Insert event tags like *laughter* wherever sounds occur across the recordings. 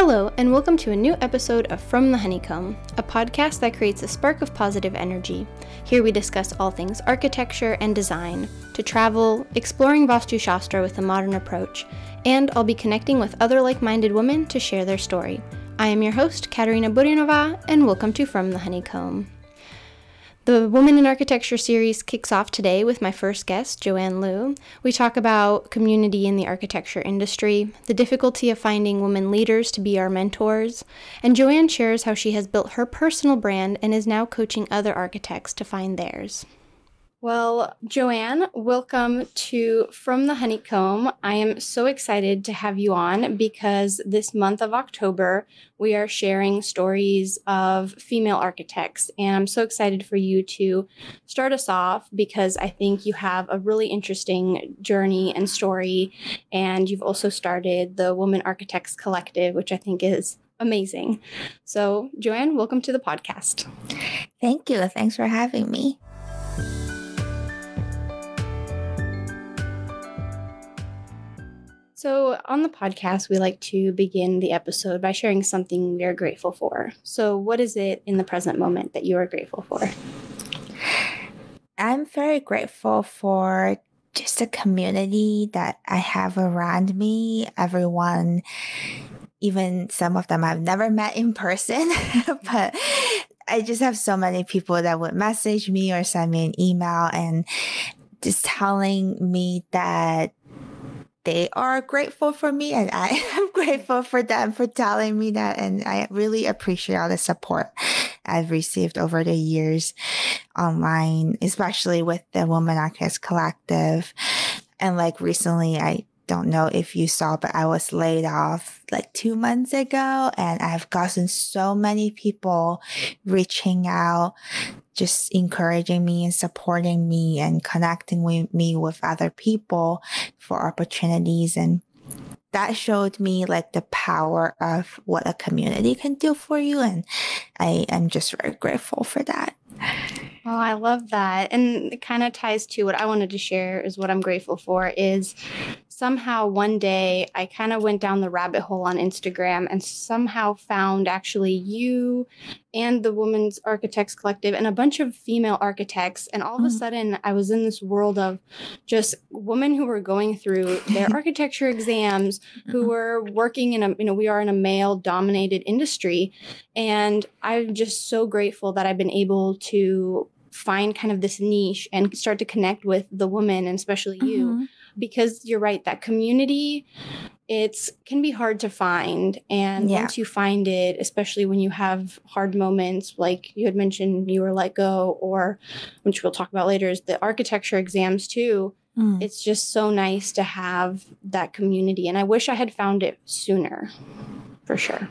Hello, and welcome to a new episode of From the Honeycomb, a podcast that creates a spark of positive energy. Here we discuss all things architecture and design, to travel, exploring Vastu Shastra with a modern approach, and I'll be connecting with other like minded women to share their story. I am your host, Katerina Burinova, and welcome to From the Honeycomb. The Women in Architecture series kicks off today with my first guest, Joanne Liu. We talk about community in the architecture industry, the difficulty of finding women leaders to be our mentors, and Joanne shares how she has built her personal brand and is now coaching other architects to find theirs. Well, Joanne, welcome to From the Honeycomb. I am so excited to have you on because this month of October, we are sharing stories of female architects. And I'm so excited for you to start us off because I think you have a really interesting journey and story. And you've also started the Women Architects Collective, which I think is amazing. So, Joanne, welcome to the podcast. Thank you. Thanks for having me. So, on the podcast, we like to begin the episode by sharing something we are grateful for. So, what is it in the present moment that you are grateful for? I'm very grateful for just the community that I have around me. Everyone, even some of them I've never met in person, *laughs* but I just have so many people that would message me or send me an email and just telling me that they are grateful for me and I *laughs* am grateful for them for telling me that. And I really appreciate all the support I've received over the years online, especially with the Woman Architects Collective. And like recently, I don't know if you saw, but I was laid off like two months ago and I've gotten so many people reaching out, just encouraging me and supporting me and connecting with me with other people for opportunities. And that showed me like the power of what a community can do for you. And I am just very grateful for that. Oh, I love that. And it kind of ties to what I wanted to share is what I'm grateful for is somehow one day I kind of went down the rabbit hole on Instagram and somehow found actually you and the Women's Architects Collective and a bunch of female architects. And all of a mm-hmm. sudden I was in this world of just women who were going through their *laughs* architecture exams, who mm-hmm. were working in a, you know, we are in a male dominated industry. And I'm just so grateful that I've been able to find kind of this niche and start to connect with the woman and especially you mm-hmm. Because you're right that community it's can be hard to find and yeah. once you find it especially when you have hard moments like you had mentioned you were let go or which we'll talk about later is the architecture exams too mm. it's just so nice to have that community and i wish i had found it sooner for sure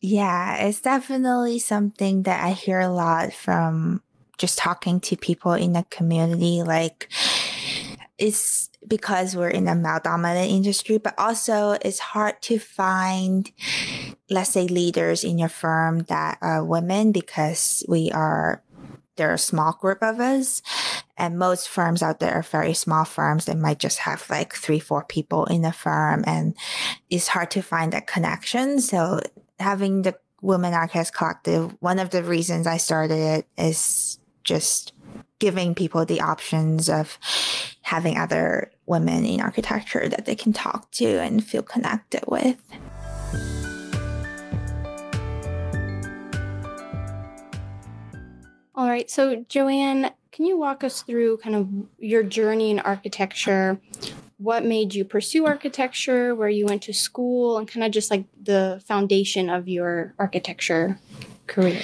yeah, it's definitely something that I hear a lot from just talking to people in the community. Like, it's because we're in a male dominant industry, but also it's hard to find, let's say, leaders in your firm that are women because we are there are a small group of us. And most firms out there are very small firms. They might just have like three four people in the firm and it's hard to find that connection. So having the women architects collective one of the reasons i started it is just giving people the options of having other women in architecture that they can talk to and feel connected with. All right. So, Joanne, can you walk us through kind of your journey in architecture? What made you pursue architecture, where you went to school, and kind of just like the foundation of your architecture career?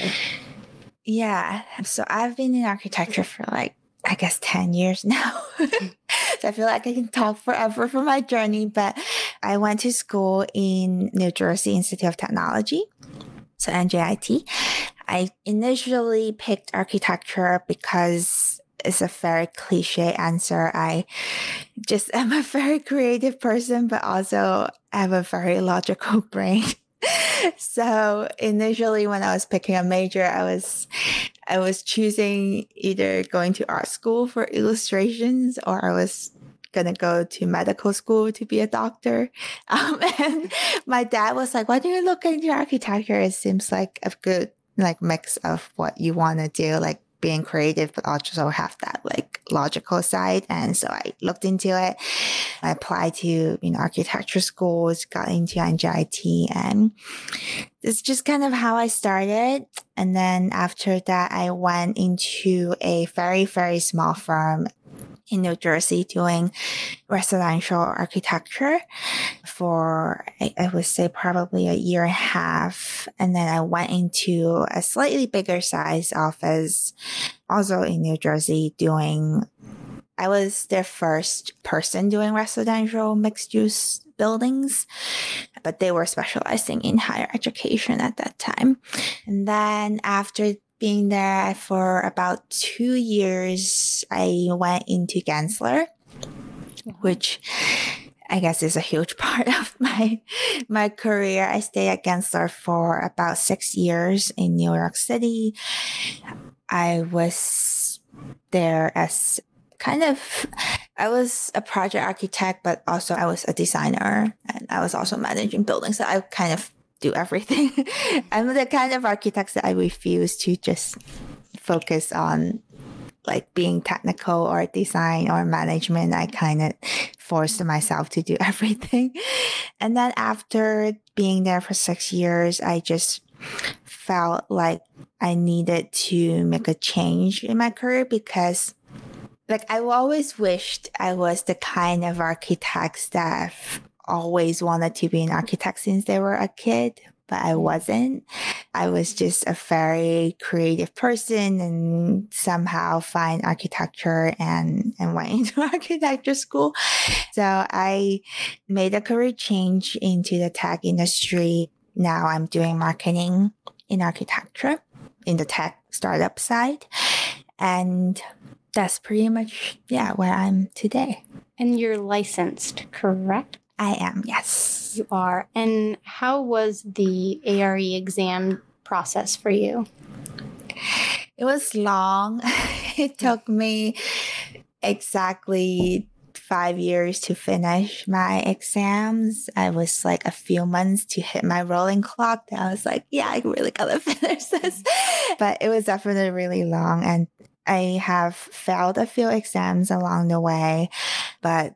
Yeah. So I've been in architecture for like, I guess 10 years *laughs* now. so I feel like I can talk forever for my journey, but I went to school in New Jersey Institute of Technology. So NJIT. I initially picked architecture because it's a very cliche answer. I just *laughs* am a very creative person, but also have a very logical *laughs* brain *laughs* so initially when I was picking a major, I was I was choosing either going to art school for illustrations or I was gonna go to medical school to be a doctor. *laughs* Um, and my dad was like, "Why don't you look into architecture? It seems like a good like mix of what you want to do, like being creative, but also have that like logical side. And so I looked into it. I applied to, you know, architecture schools, got into NJIT and it's just kind of how I started. And then after that, I went into a very, very small firm in New Jersey doing residential architecture for, I, would say, probably a year and a half. And then I went into a slightly bigger size office, also in New Jersey, doing, I was their first person doing residential mixed use buildings, but they were specializing in higher education at that time. And then after being there for about two years, I went into Gensler, uh-huh. which I guess is a huge *laughs* part of my my career. I stayed at Gensler for about six years in New York City. I was there as kind of I was a project architect, but also I was a designer and I was also managing buildings. So I kind of do everything. *laughs* I'm the kind of architect that I refuse to just focus on like being technical or design or management. I kind of forced myself to do *laughs* everything. And then after being there for six years, I just felt like I needed to make a change in my career because like I always wished I was the kind of architect that always wanted to be an architect since they were a kid, but I mm. wasn't. I was just a very creative person and somehow find architecture and, and went *laughs* into architecture school. So I made a career change into the tech industry. Now I'm doing marketing in architecture in the tech startup side. And that's pretty much, yeah, where I'm today. And you're licensed, correct? I am, yes. You are. And how was the ARE exam process for you? It was long. *laughs* it took me exactly five years to finish my exams. I was like a few months to hit my rolling clock. I was like, yeah, I really gotta *laughs* finish this. but it was definitely really long. And I have failed a few exams along the way, but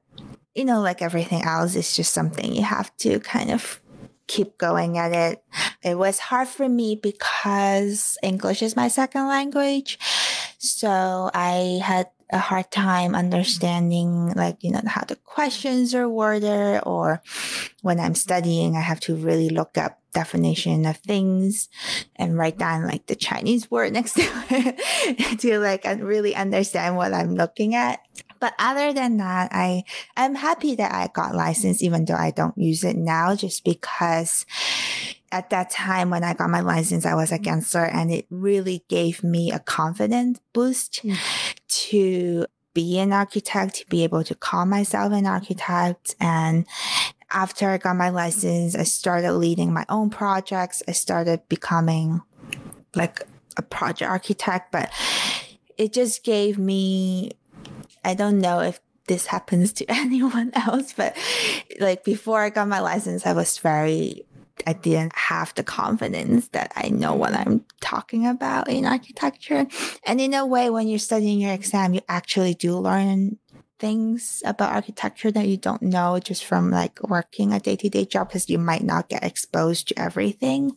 you know, like everything else, it's just something you have to kind of keep going at it. It was hard for me because English is my second language. So I had a hard time understanding like you know how the questions are worded or when i'm studying i have to really look up definition of things and write down like the chinese word next to it *laughs* to like really understand what i'm looking at but other than that, I am happy that I got licensed, even though I don't use it now, just because at that time when I got my license, I was a Gensler and it really gave me a confidence boost mm. to be an architect, to be able to call myself an architect. And after I got my license, I started leading my own projects. I started becoming like a project architect, but it just gave me I don't know if this happens to *laughs* anyone else, but like before I got my license, I was very, I didn't have the confidence that I know what I'm talking about in architecture. And in a way, when you're studying your exam, you actually do learn things about architecture that you don't know just from like working a day-to-day job because you might not get exposed to everything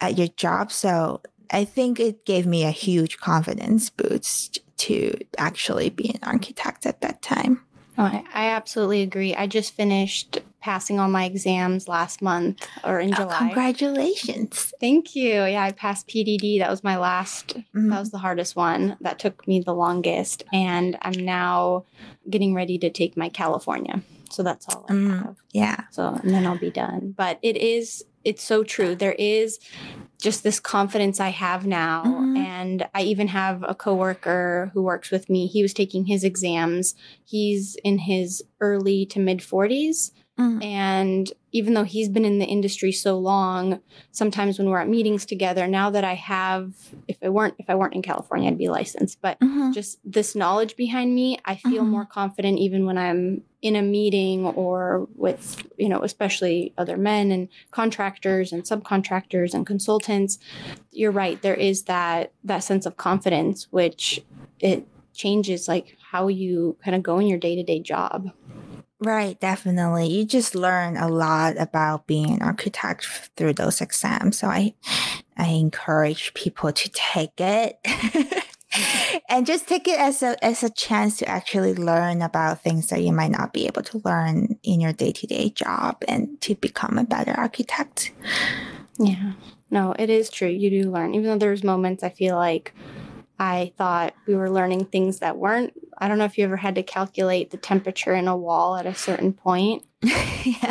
at your job. So I think it gave me a huge confidence boost to actually be an architect at that time. Oh, I, I absolutely agree. I just finished passing all my exams last month or in oh, July. Congratulations. Thank you. Yeah, I passed PDD. That was my last, mm-hmm. that was the hardest one. That took me the longest. And I'm now getting ready to take my California. So that's all I mm, have. Yeah. So, and then I'll be done. But it is it's so true. There is just this confidence I have now. Mm-hmm. And I even have a coworker who works with me. He was taking his exams. He's in his early to mid 40s Mm. And even though he's been in the industry so long, sometimes when we're at meetings together, now that I have if I weren't if I weren't in California, I'd be licensed, but mm-hmm. just this knowledge behind me, I feel mm-hmm. more confident even when I'm in a meeting or with, you know, especially other men and contractors and subcontractors and consultants. You're right, there is that that sense of confidence which it changes like how you kind of go in your day-to-day job. Right, definitely. You just learn a lot about being an architect through those exams. So I I encourage people to take it. *laughs* and just take it as a as a chance to actually learn about things that you might not be able to learn in your day-to-day job and to become a better architect. Yeah. No, it is true. You do learn. Even though there's moments I feel like I thought we were learning things that weren't. I don't know if you ever had to calculate the temperature in a wall at a certain point. *laughs* yeah.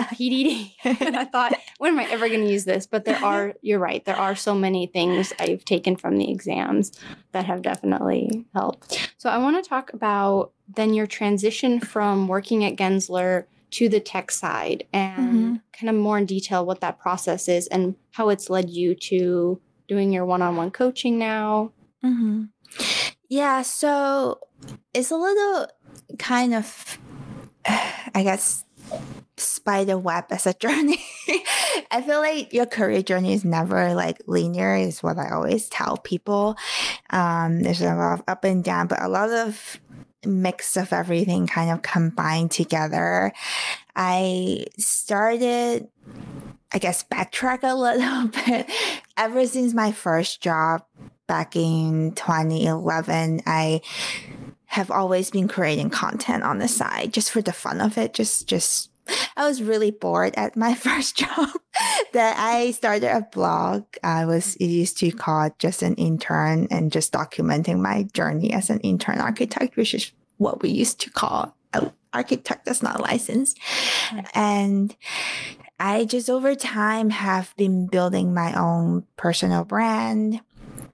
*laughs* PDD. and *laughs* I thought, when am I ever going to use this? But there are, you're right, there are so many things I've taken from the exams that have definitely helped. So I want to talk about then your transition from working at Gensler to the tech side and mm-hmm. kind of more in detail what that process is and how it's led you to doing your one on one coaching now. Mm-hmm. Yeah, so it's a little kind of, *sighs* I guess, spider web as *laughs* a journey. I feel like your career journey is never like linear, is what I always tell people. Um, there's a lot of up and down, but a lot of mix of everything kind of combined together. I started, I guess, backtrack a *laughs* little bit. Ever since my first job, back in 2011, I have always been creating content on the side just for the fun of it. Just, just, I was really bored at my *laughs* first job that I started a blog. I was it used to call just an intern and just documenting my journey as an intern architect, which is what we used to call an architect that's not licensed. And I just over time have been building my own personal brand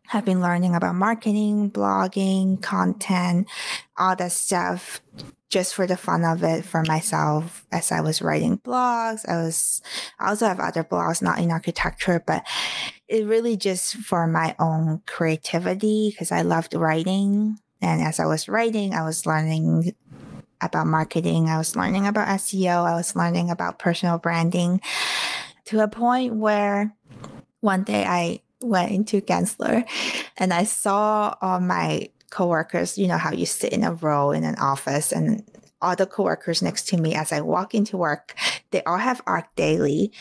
have been learning about marketing, blogging, content, all that stuff just for the fun of it for myself as I was writing blogs. I was I also have other blogs, not in architecture, but it really just for my own creativity because I loved writing. And as I was writing, I was learning about marketing, I was learning about SEO, I was learning about personal branding to a point where one day I went into Gensler and I saw all my coworkers, you know, how you sit in a row in an office and all the coworkers next to me as I walk into work, they all have ArchDaily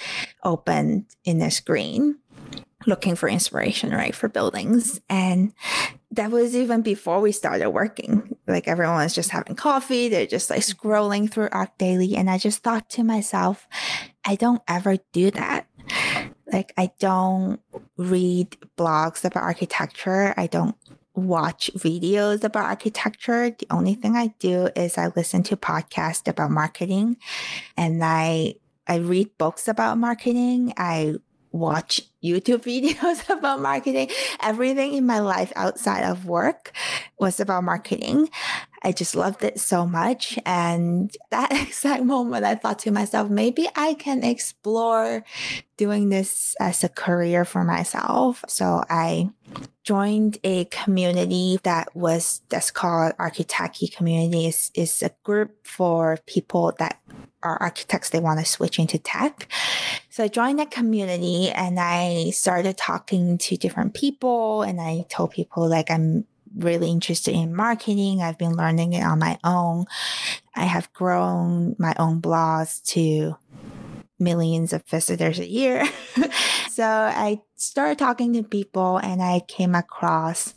open in their screen looking for inspiration, right, for buildings. And that was even before we started working. Like everyone was just having coffee, they're just like scrolling through ArchDaily. And I just thought to myself, I don't ever do that. Like, I don't read blogs about architecture. I don't watch videos about architecture. The only thing I do is I listen to podcasts about marketing and I I read books about marketing. I watch YouTube *laughs* videos about marketing. Everything in my life outside of work was about marketing. I just loved it so much. And that *laughs* exact moment, I thought to myself, maybe I can explore doing this as a career for myself. So I joined a community that was that's called Architecty Community. It's, it's a group for people that are architects they want to switch into tech. So I joined that community and I started talking to different people and I told people like I'm really interested in marketing. I've been learning it on my own. I have grown my own blogs to millions of visitors a year. *laughs* so I started talking to people and I came across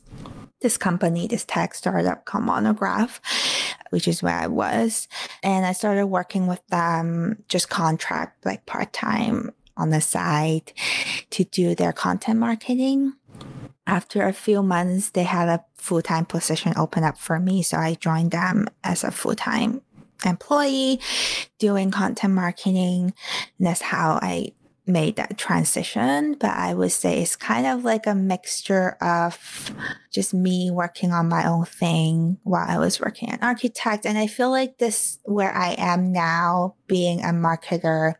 this company, this tech startup called Monograph, which is where I was. And I started working with them, just contract, like part time on the side to do their content marketing after a few months, they had a full time position open up for me. So I joined them as a full time employee doing content marketing. And that's how I made that transition, but I would say it's kind of like a mixture of just me working on my own thing while I was working an architect. And I feel like this, where I am now, being a marketer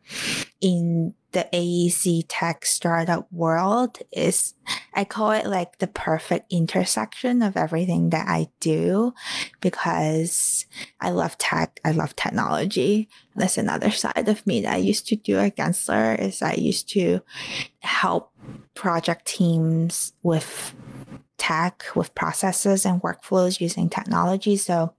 in the AEC tech startup world is I call it like the perfect intersection of everything that I do because I love tech, I love technology. That's another side of me that I used to do at Gensler is I used to help project teams with tech, with processes and workflows using technology. So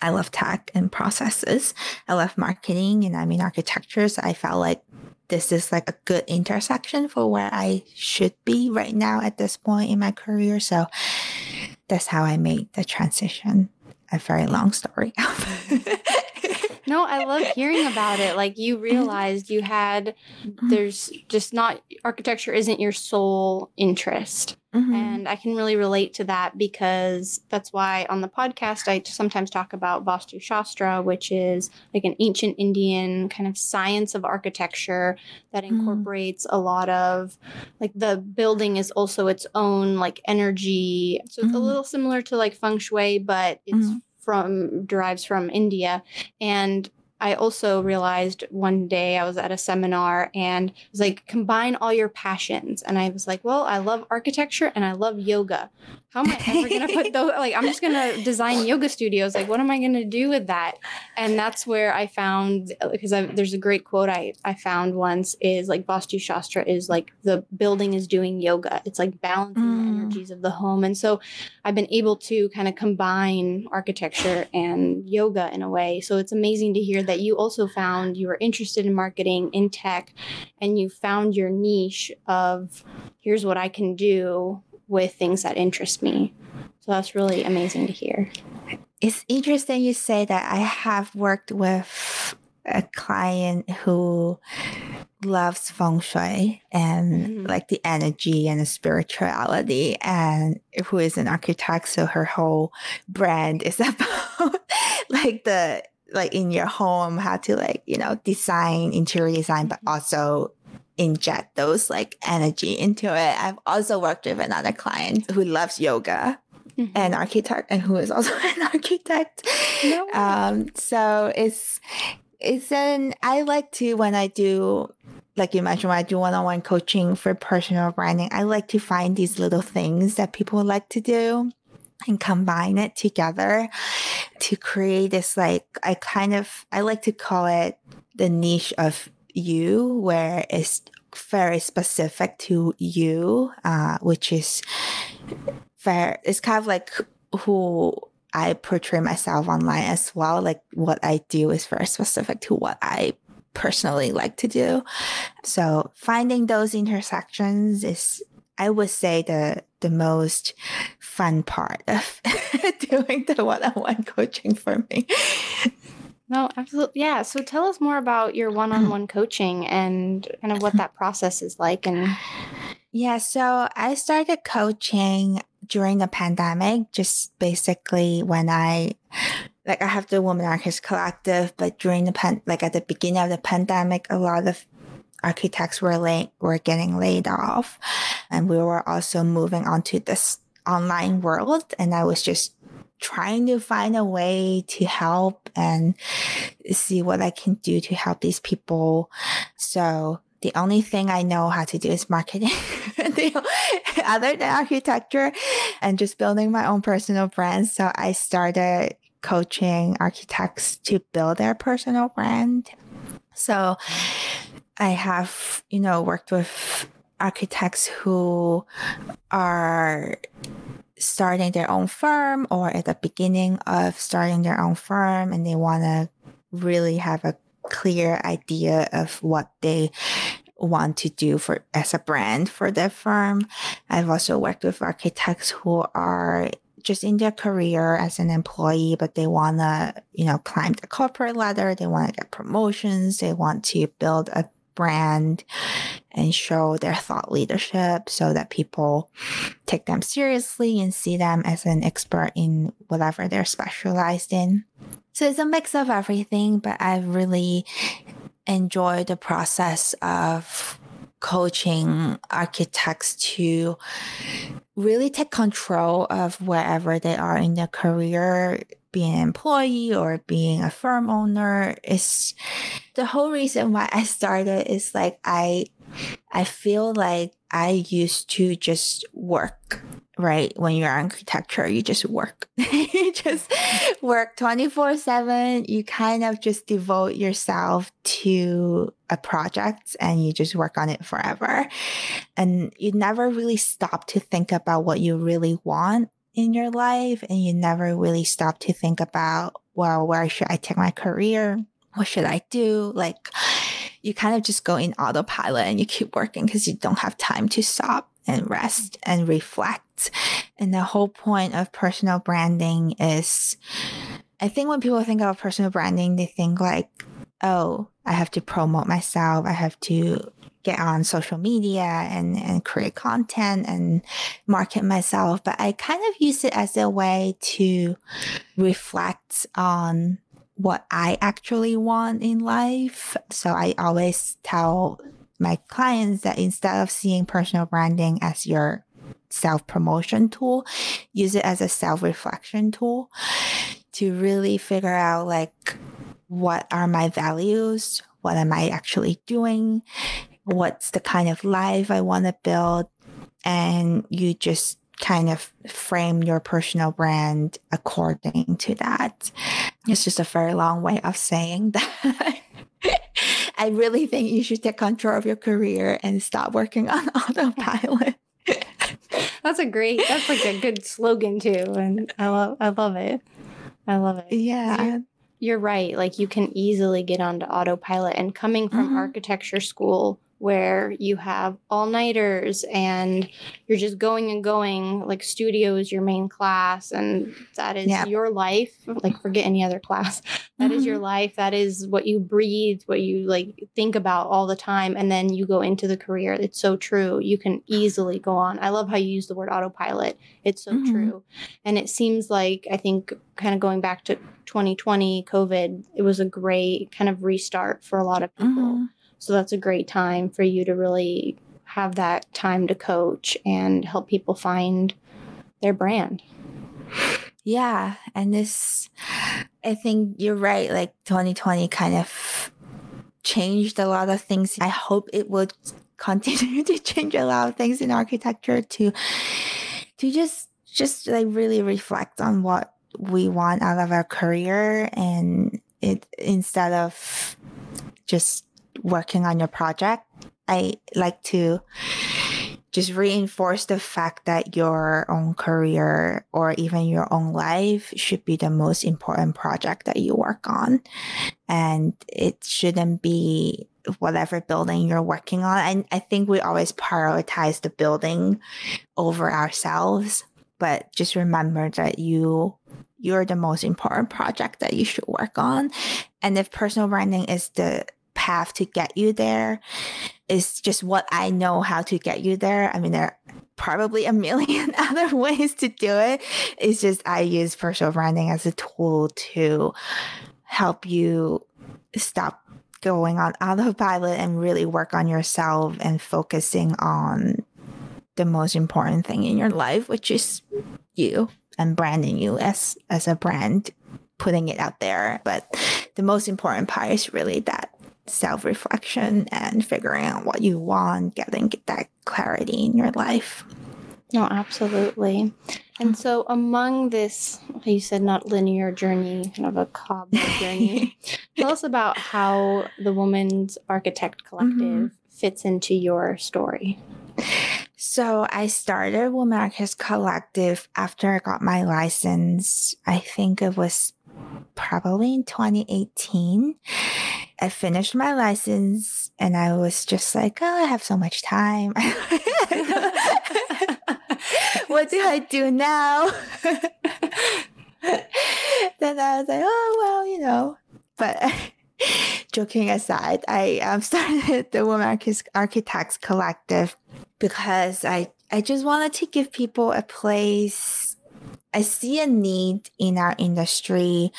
I love tech and processes. I love marketing and I mean architecture. So I felt like this is like a good intersection for where I should be right now at this point in my career. So that's how I made the transition. A very long story. *laughs* no, I love hearing about it. Like you mm-hmm. realized you had, mm-hmm. there's just not, architecture isn't your sole interest. Mm-hmm. And I can really relate to that because that's why on the podcast I sometimes talk about Vastu Shastra, which is like an ancient Indian kind of science of architecture that mm-hmm. incorporates mm. a lot of like the building is also its own like energy. So it's mm-hmm. a little similar to like feng shui, but it's mm-hmm. from derives from India. And I also realized one day I was at a seminar and it was like, combine all your passions. And I was like, well, I love architecture and I love yoga how am I ever going to put *laughs* those? Like, I'm just going to design yoga studios. Like, what am I going to do with that? And that's where I found, because there's a great quote I, I found once is like Vastu Shastra is like the building is doing yoga. It's like balancing mm. the energies of the home. And so I've been able to kind of combine architecture and yoga in a way. So it's amazing to hear that you also found you were interested in marketing, in tech, and you found your niche of here's what I can do with things that interest me. So that's really amazing to hear. It's interesting you say that I have worked with a client who loves feng shui and mm-hmm. like the energy and the spirituality and who is an architect so her whole brand is *laughs* about like the like in your home how to like you know design interior design but mm-hmm. also inject those like energy into it. I've also worked with another client who loves yoga. Mm-hmm. An architect and who is also *laughs* an architect. No um, so it's it's an I like to when I do like you mentioned when I do one-on-one coaching for personal branding, I like to find these little things that people like to do and combine it together to create this like I kind of I like to call it the niche of you where it's very specific to you, uh, which is fair. It's kind of like who I portray myself online as well. Like what I do is very specific to what I personally like to do. So finding those intersections is I would say the the most fun part of *laughs* doing the one-on-one coaching for me. No, absolutely. Yeah. So tell us more about your one on one coaching and kind of what that process is like. And yeah, so I started coaching during the pandemic, just basically when I like I have the Women Architects Collective, but during the pan like at the beginning of the pandemic, a lot of architects were late were getting laid off, and we were also moving on to this online world, and I was just trying to find a way to help and see what I can do to help these people. So the only thing I know how to do is marketing, *laughs* other than architecture and just building my own personal brand. So I started coaching architects to build their personal brand. So I have, you know, worked with architects who are starting their own firm or at the beginning of starting their own firm and they want to really have a clear idea of what they want to do for as a brand for their firm. I've also worked with architects who are just in their career as an employee, but they want to, you know, climb the corporate ladder. They want to get promotions. They want to build a brand and show their thought leadership so that people take them seriously and see them as an expert in whatever they're specialized in. So it's a mix of everything, but I really enjoy the process of coaching architects to really take control of wherever they are in their career being an employee or being a firm owner is the whole reason why I started is like I I feel like I used to just work, right? When you're architecture, you just work. *laughs* you just work 24 7. You kind of just devote yourself to a project and you just work on it forever. And you never really stop to think about what you really want in your life. And you never really stop to think about, well, where should I take my career? What should I do? Like, you kind of just go in autopilot and you keep working because you don't have time to stop and rest and reflect. And the whole point of personal branding is I think when people think of personal branding, they think like, oh, I have to promote myself, I have to get on social media and, and create content and market myself. But I kind of use it as a way to reflect on what I actually want in life. So I always tell my clients that instead of seeing personal branding as your self promotion tool, use it as a self reflection tool to really figure out like what are my values? What am I actually doing? What's the kind of life I want to build? And you just kind of frame your personal brand according to that. It's just a very long way of saying *laughs* that. I really think you should take control of your career and stop working on *laughs* autopilot. that's a great that's like a good slogan too and I love I love it. I love it. Yeah. You're, you're right. Like you can easily get onto autopilot and coming from mm-hmm. architecture school where you have all nighters and you're just going and going like studio is your main class and that is yeah. your life like forget any other class *laughs* That mm-hmm. is your mm-hmm. life that is what you breathe what you like think about all the time and then you go into the career it's so true you can easily go on i love how you use the word autopilot it's so mm-hmm. true and it seems like i think kind of going back to 2020 covid it was a great kind of restart for a lot of people mm-hmm so that's a great time for you to really have that time to coach and help people find their brand. Yeah. And this, I think you're right. Like 2020 kind of changed a lot of things. I hope it would continue *laughs* to change a lot of things in architecture to, to just, just like really reflect on what we want out of our career and it instead of just working on your project, I like to just reinforce the fact that your own career or even your own life should be the most important project that you work on. And it shouldn't be whatever building you're working on. And I think we always prioritize the building over ourselves. But just remember that you you're the most important project that you should work on. And if personal branding is the path to get you there is just what I know how to get you there. I mean, there are probably a million *laughs* other ways to do it. It's just I use personal branding as a tool to help you stop going on autopilot and really work on yourself and focusing on the most important thing in your life, which is you and branding you as as a brand, putting it out there. But the most important part is really that self reflection and figuring out what you want, getting that clarity in your life. No, absolutely. And so, among this, you said not linear journey, kind of a cob *laughs* journey, tell us about how the Women's Architect Collective mm-hmm. fits into your story. So, I started Women Architects Collective after I got my license. I think it was probably in 2018. I finished my license and I was just like, oh, I have so much time. *laughs* what do I do now? *laughs* then I was like, oh, well, you know, but *laughs* joking aside, I um, started the Women Architects Collective because I, I just wanted to give people a place I see a need in our industry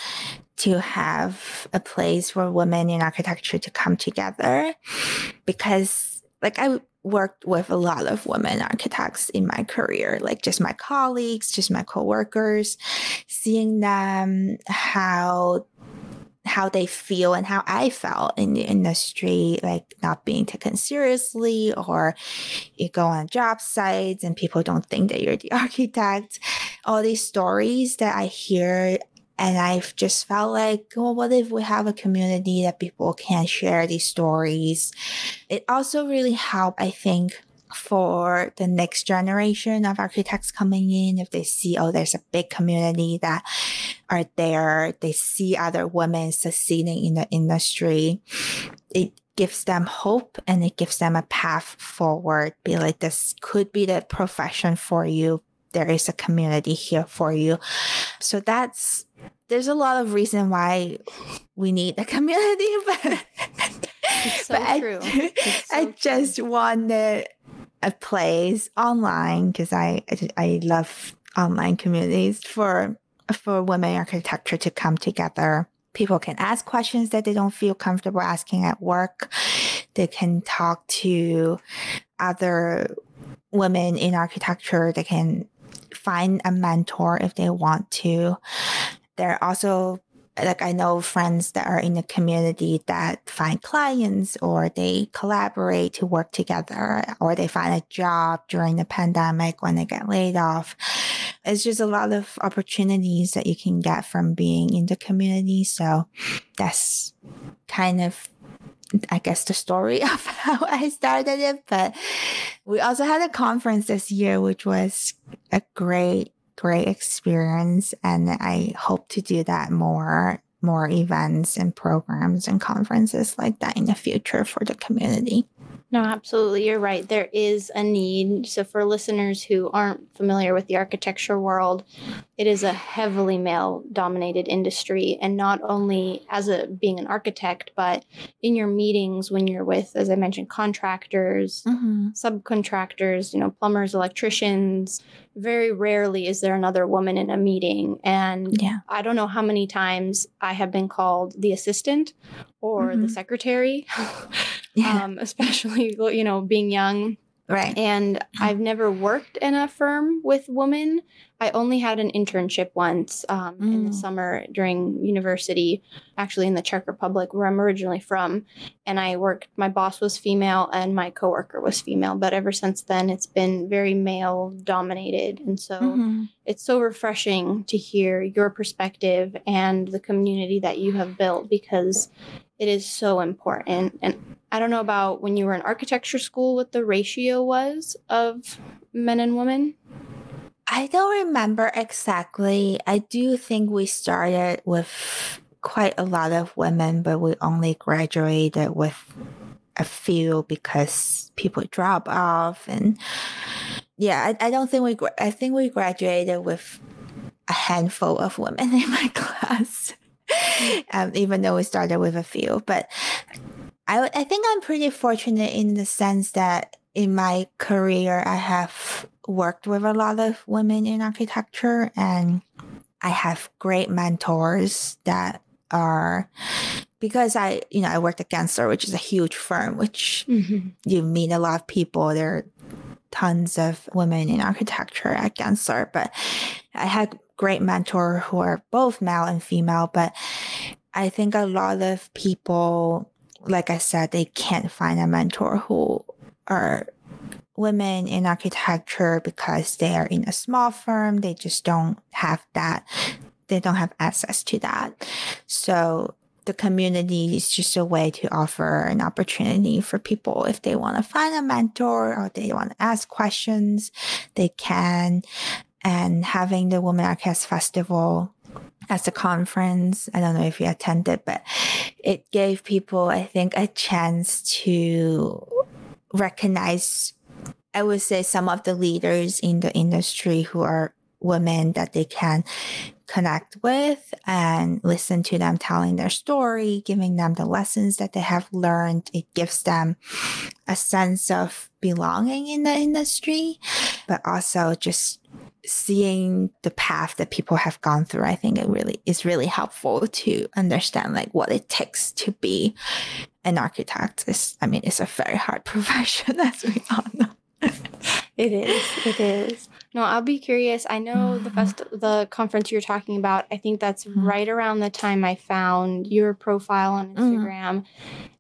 to have a place for women in architecture to come together because like I worked with a lot of women architects in my career, like just my colleagues, just my coworkers, seeing them how how they feel and how I felt in the industry, like not being taken seriously, or you go on job sites and people don't think that you're the *laughs* architect. All these stories that I hear. And I've just felt like, well, what if we have a community that people can share these stories? It also really helped, I think, for the next generation of architects coming in if they see oh there's a big community that are there they see other women succeeding in the industry it gives them hope and it gives them a path forward be like this could be the profession for you there is a community here for you so that's there's a lot of reason why we need a *laughs* community but, so but true. *laughs* I, so I just true. want to a place online because I, I love online communities for for women architecture to come together. People can ask questions that they don't feel comfortable asking at work. They can talk to other women in architecture. They can find a mentor if they want to. There are also like I know friends that are in the community that find clients or they collaborate to work together or they find a job during the pandemic when they get laid off. It's just a lot of opportunities that you can get from being in the community. So that's kind of I guess the story *laughs* of how I started it. But we also had a conference this year, which was a great great experience and I hope to do that more more events and programs and conferences like that in the future for the community. No, absolutely. You're right. There is a need. So, for listeners who aren't familiar with the architecture world, it is a heavily male dominated industry. And not only as a being an architect, but in your meetings when you're with, as I mentioned, contractors, mm-hmm. subcontractors, you know, plumbers, electricians, very rarely is there another woman in a meeting. And yeah. I don't know how many times I have been called the assistant or mm-hmm. the secretary. yeah. *laughs* um, especially you know being young. Right. And I've never worked in a firm with women. I only had an internship once um, mm. in the mm. summer during university, actually in the Czech Republic, where I'm originally from. And I worked, my boss was female and my coworker was female. But ever since then, it's been very male dominated. And so mm-hmm. it's so refreshing to hear your perspective and the community that you have built because it is so important. And I don't know about when you were in architecture school what the ratio was of men and women. I don't remember exactly. I do think we started with quite a lot of women, but we only graduated with a few because people drop off and yeah I, I don't think we i think we graduated with a handful of women *laughs* in my class um, even though we started with a few. But I, I think I'm pretty fortunate in the sense that in my career, I have worked with a lot of women in architecture and I have great mentors that are because I, you know, I worked at Gensler, which is a huge firm, which mm-hmm. you meet a lot of people. There are tons of women in architecture at Gensler, but I had great mentor who are both male and female, but I think a lot of people, like I said, they can't find a mentor who are women in architecture because they are in a small firm. They just don't have that. They don't have access to that. So the community is just a way to offer an opportunity for people if they want to find a mentor or they want to ask questions, they can and having the Women Architects Festival as a conference. I don't know if you attended, but it gave people, I think, a chance to recognize, I would say, some of the leaders in the industry who are women that they can connect with and listen to them telling their story, giving them the lessons that they have learned. It gives them a sense of belonging in the industry, but also just seeing the path that people have gone through, I think it really is really helpful to understand like what it takes to be an architect. Is I mean, it's a very hard *laughs* profession, as we all know. it is. It is. No, I'll be curious. I know the mm-hmm. fest, the conference you're talking about. I think that's mm-hmm. right around the time I found your profile on mm-hmm. Instagram, mm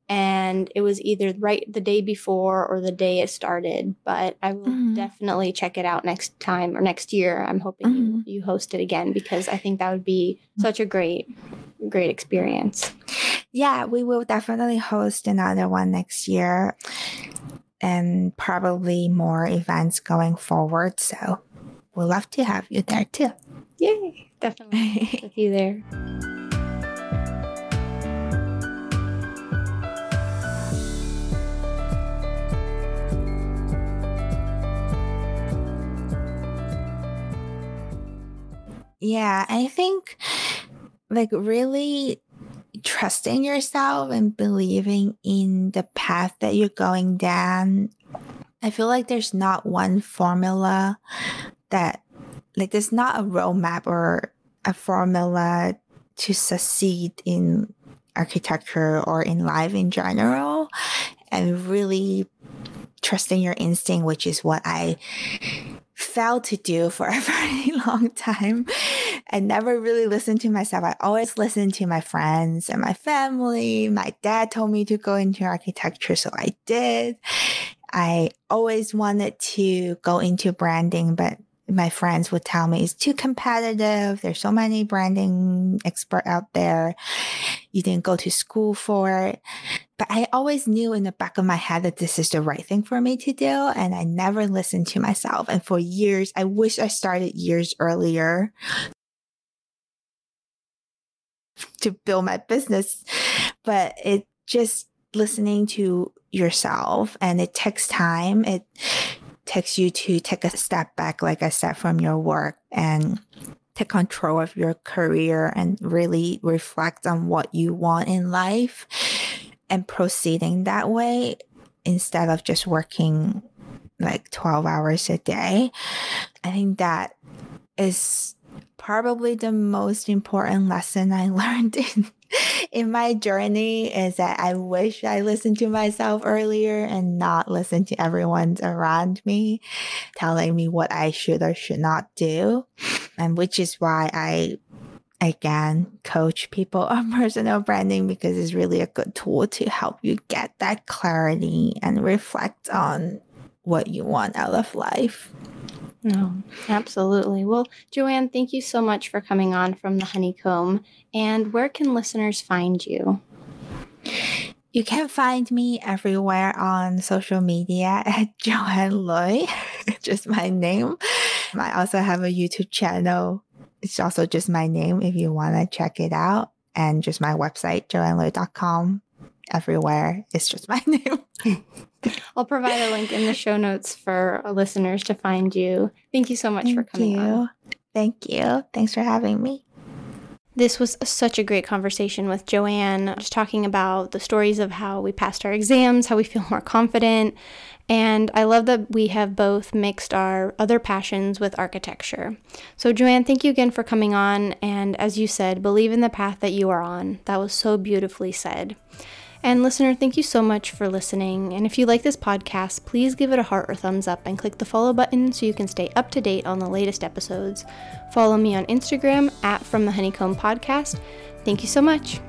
and it was either right the day before or the day it started. But I will mm-hmm. definitely check it out next time or next year. I'm hoping mm-hmm. you, you host it again because I think that would be such a great, great experience. Yeah, we will definitely host another one next year and probably more events going forward. So we'd love to have you there too. Yay, definitely *laughs* with you there. Yeah, I think like really trusting yourself and believing in the path that you're going down. I feel like there's not one formula that, like, there's not a roadmap or a formula to succeed in architecture or in life in general. And really trusting your instinct, which is what I failed to do for a *laughs* very long time. I never really listened to myself. I always listened to my friends and my family. My dad told me to go into architecture, so I did. I always wanted to go into branding, but my friends would tell me it's too competitive. There's so many branding expert out there. You didn't go to school for it. But I always knew in the back of my head that this is the right thing for me to do. And I never listened to myself. And for years, I wish I started years earlier to build my business. But it just listening to yourself and it takes time. It takes you to take a step back, like I said, from your work and take control of your career and really reflect on what you want in life and proceeding that way instead of just working like 12 hours a day. I think that is probably the most important *laughs* lesson I learned in in my journey is that I wish I listened to myself earlier and not listen to everyone around me telling me what I should or should not do. And which is why I again coach people *laughs* on personal branding because it's really a good tool to help you get that clarity and reflect on what you want out of life. No, absolutely. Well, Joanne, thank you so much for coming on from the Honeycomb. And where can listeners find you? You can find me everywhere on social media *laughs* at Joanne Lui, *laughs* just my name. I also have a YouTube channel. It's also just my name if you want to check it out. And just my website, joannelui.com. Everywhere. It's just my *laughs* name. *laughs* I'll provide a link in the show notes for listeners to find you. Thank you so much Thank for coming you. on. Thank you. Thanks for having me. This was such a great conversation with Joanne, just talking about the stories of how we passed our exams, how we feel more confident. And I love that we have both mixed our other passions with architecture. So, Joanne, thank you again for coming on. And as you said, believe in the path that you are on. That was so beautifully said. And listener, thank you so much for listening. And if you like this podcast, please give it a heart or thumbs up and click the follow button so you can stay up to date on the latest episodes. Follow me on Instagram at From the Honeycomb Podcast. Thank you so much.